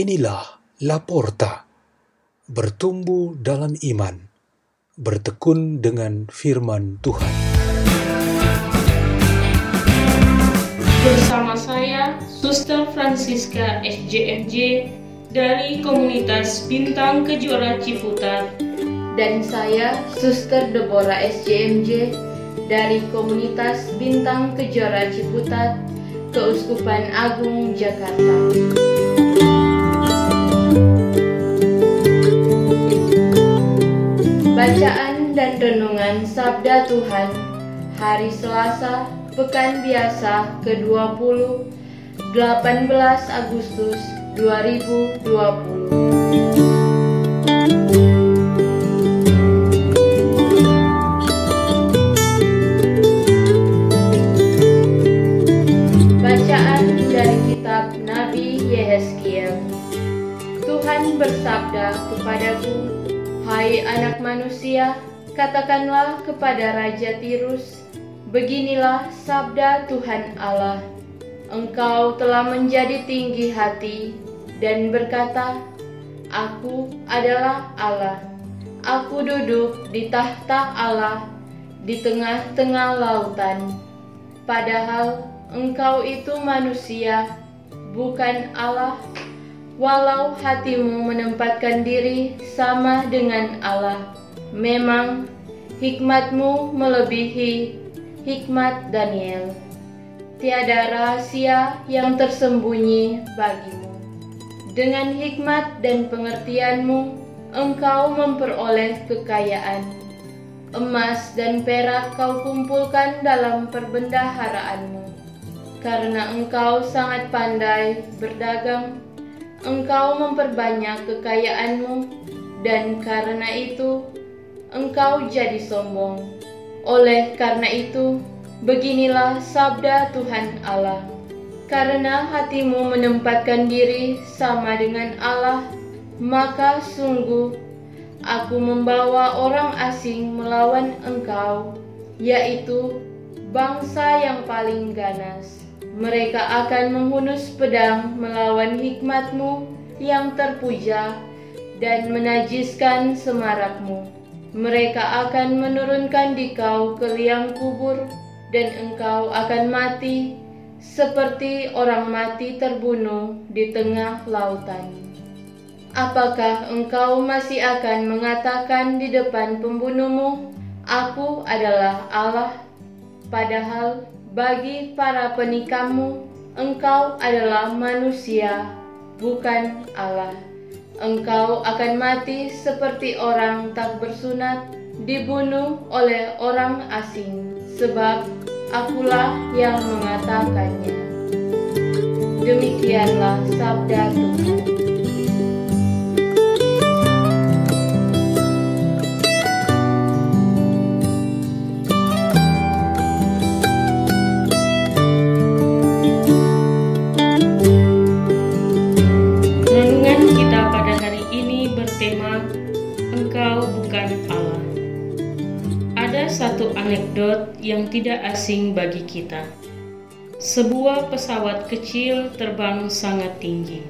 Inilah Laporta, bertumbuh dalam iman, bertekun dengan firman Tuhan. Bersama saya, Suster Francisca SJMJ dari komunitas Bintang Kejora Ciputat dan saya Suster Deborah SJMJ dari komunitas Bintang Kejora Ciputat, Keuskupan Agung Jakarta. Bacaan dan renungan Sabda Tuhan Hari Selasa, Pekan Biasa ke-20 18 Agustus 2020 katakanlah kepada Raja Tirus Beginilah sabda Tuhan Allah. Engkau telah menjadi tinggi hati dan berkata Aku adalah Allah. Aku duduk di tahta Allah di tengah-tengah lautan. Padahal engkau itu manusia, bukan Allah, walau hatimu menempatkan diri sama dengan Allah. Memang hikmatmu melebihi hikmat Daniel. Tiada rahasia yang tersembunyi bagimu. Dengan hikmat dan pengertianmu, engkau memperoleh kekayaan. Emas dan perak kau kumpulkan dalam perbendaharaanmu karena engkau sangat pandai berdagang, engkau memperbanyak kekayaanmu, dan karena itu engkau jadi sombong. Oleh karena itu, beginilah sabda Tuhan Allah: "Karena hatimu menempatkan diri sama dengan Allah, maka sungguh Aku membawa orang asing melawan engkau, yaitu bangsa yang paling ganas." Mereka akan menghunus pedang melawan hikmatmu yang terpuja dan menajiskan semarakmu. Mereka akan menurunkan dikau ke liang kubur dan engkau akan mati seperti orang mati terbunuh di tengah lautan. Apakah engkau masih akan mengatakan di depan pembunuhmu, "Aku adalah Allah"? Padahal bagi para penikahmu, engkau adalah manusia, bukan Allah. Engkau akan mati seperti orang tak bersunat, dibunuh oleh orang asing, sebab akulah yang mengatakannya. Demikianlah sabda Tuhan. Ada satu anekdot yang tidak asing bagi kita. Sebuah pesawat kecil terbang sangat tinggi.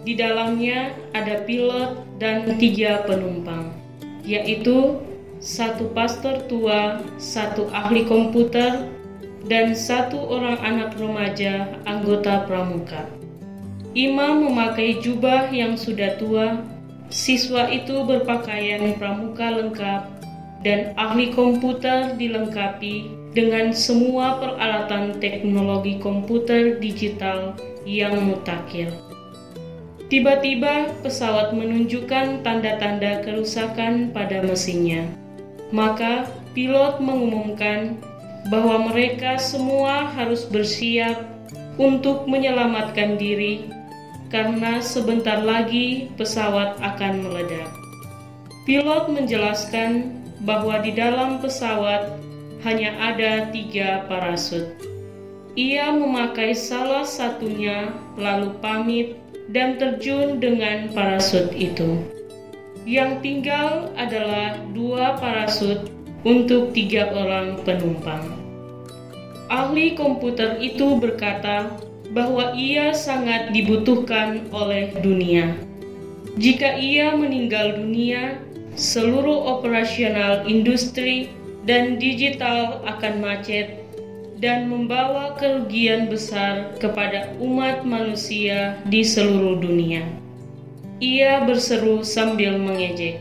Di dalamnya ada pilot dan tiga penumpang, yaitu satu pastor tua, satu ahli komputer, dan satu orang anak remaja anggota pramuka. Imam memakai jubah yang sudah tua, siswa itu berpakaian pramuka lengkap, dan ahli komputer dilengkapi dengan semua peralatan teknologi komputer digital yang mutakhir. Tiba-tiba pesawat menunjukkan tanda-tanda kerusakan pada mesinnya. Maka pilot mengumumkan bahwa mereka semua harus bersiap untuk menyelamatkan diri karena sebentar lagi pesawat akan meledak. Pilot menjelaskan bahwa di dalam pesawat hanya ada tiga parasut. Ia memakai salah satunya, lalu pamit dan terjun dengan parasut itu. Yang tinggal adalah dua parasut untuk tiga orang penumpang. Ahli komputer itu berkata bahwa ia sangat dibutuhkan oleh dunia. Jika ia meninggal dunia, seluruh operasional industri dan digital akan macet dan membawa kerugian besar kepada umat manusia di seluruh dunia. Ia berseru sambil mengejek,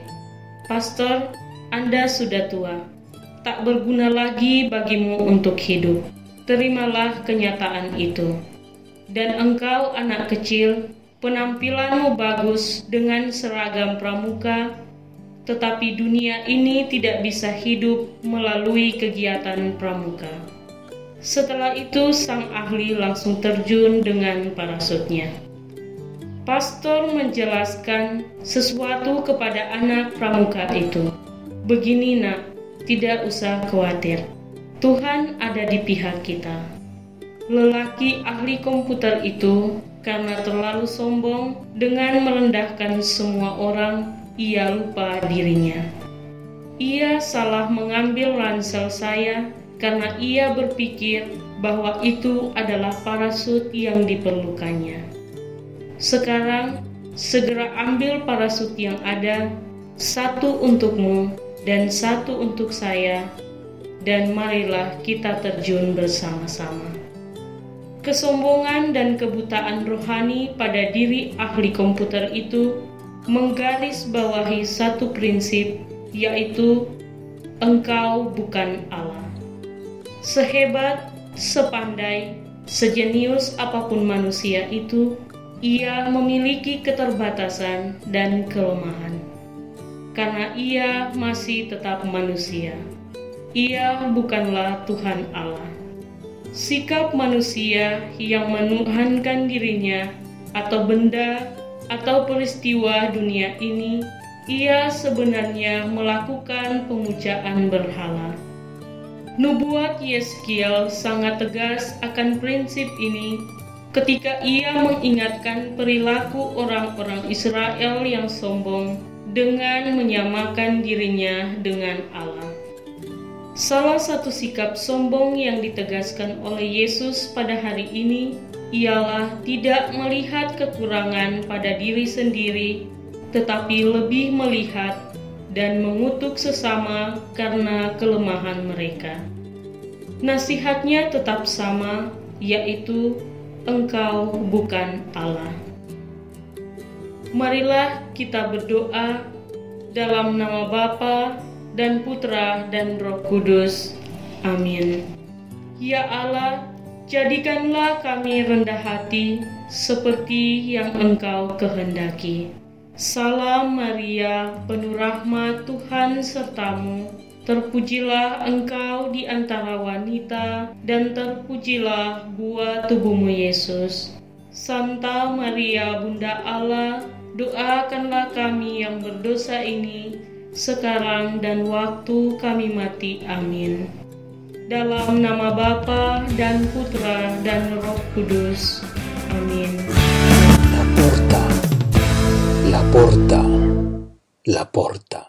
"Pastor, Anda sudah tua, tak berguna lagi bagimu untuk hidup. Terimalah kenyataan itu." Dan engkau, anak kecil, penampilanmu bagus dengan seragam pramuka, tetapi dunia ini tidak bisa hidup melalui kegiatan pramuka. Setelah itu, sang ahli langsung terjun dengan parasutnya. Pastor menjelaskan sesuatu kepada anak pramuka itu. Begini, Nak, tidak usah khawatir. Tuhan ada di pihak kita. Lelaki ahli komputer itu, karena terlalu sombong dengan merendahkan semua orang, ia lupa dirinya. Ia salah mengambil ransel saya karena ia berpikir bahwa itu adalah parasut yang diperlukannya. Sekarang, segera ambil parasut yang ada, satu untukmu dan satu untuk saya, dan marilah kita terjun bersama-sama. Kesombongan dan kebutaan rohani pada diri ahli komputer itu menggarisbawahi satu prinsip, yaitu engkau bukan Allah. Sehebat, sepandai, sejenius apa pun manusia itu, ia memiliki keterbatasan dan kelemahan. Karena ia masih tetap manusia. Ia bukanlah Tuhan Allah. Sikap manusia yang menuhankan dirinya atau benda atau peristiwa dunia ini, ia sebenarnya melakukan pemujaan berhala Nubuat Yeskiel sangat tegas akan prinsip ini ketika ia mengingatkan perilaku orang-orang Israel yang sombong dengan menyamakan dirinya dengan Allah. Salah satu sikap sombong yang ditegaskan oleh Yesus pada hari ini ialah tidak melihat kekurangan pada diri sendiri, tetapi lebih melihat dan mengutuk sesama karena kelemahan mereka. Nasihatnya tetap sama, yaitu engkau bukan Allah. Marilah kita berdoa dalam nama Bapa dan Putra dan Roh Kudus. Amin. Ya Allah, jadikanlah kami rendah hati seperti yang Engkau kehendaki. Salam Maria, penuh rahmat Tuhan sertamu. Terpujilah engkau di antara wanita, dan terpujilah buah tubuhmu Yesus. Santa Maria, Bunda Allah, doakanlah kami yang berdosa ini, sekarang dan waktu kami mati. Amin. Dalam nama Bapa dan Putra dan Roh Kudus. Amin. La porta, la porta, la porta.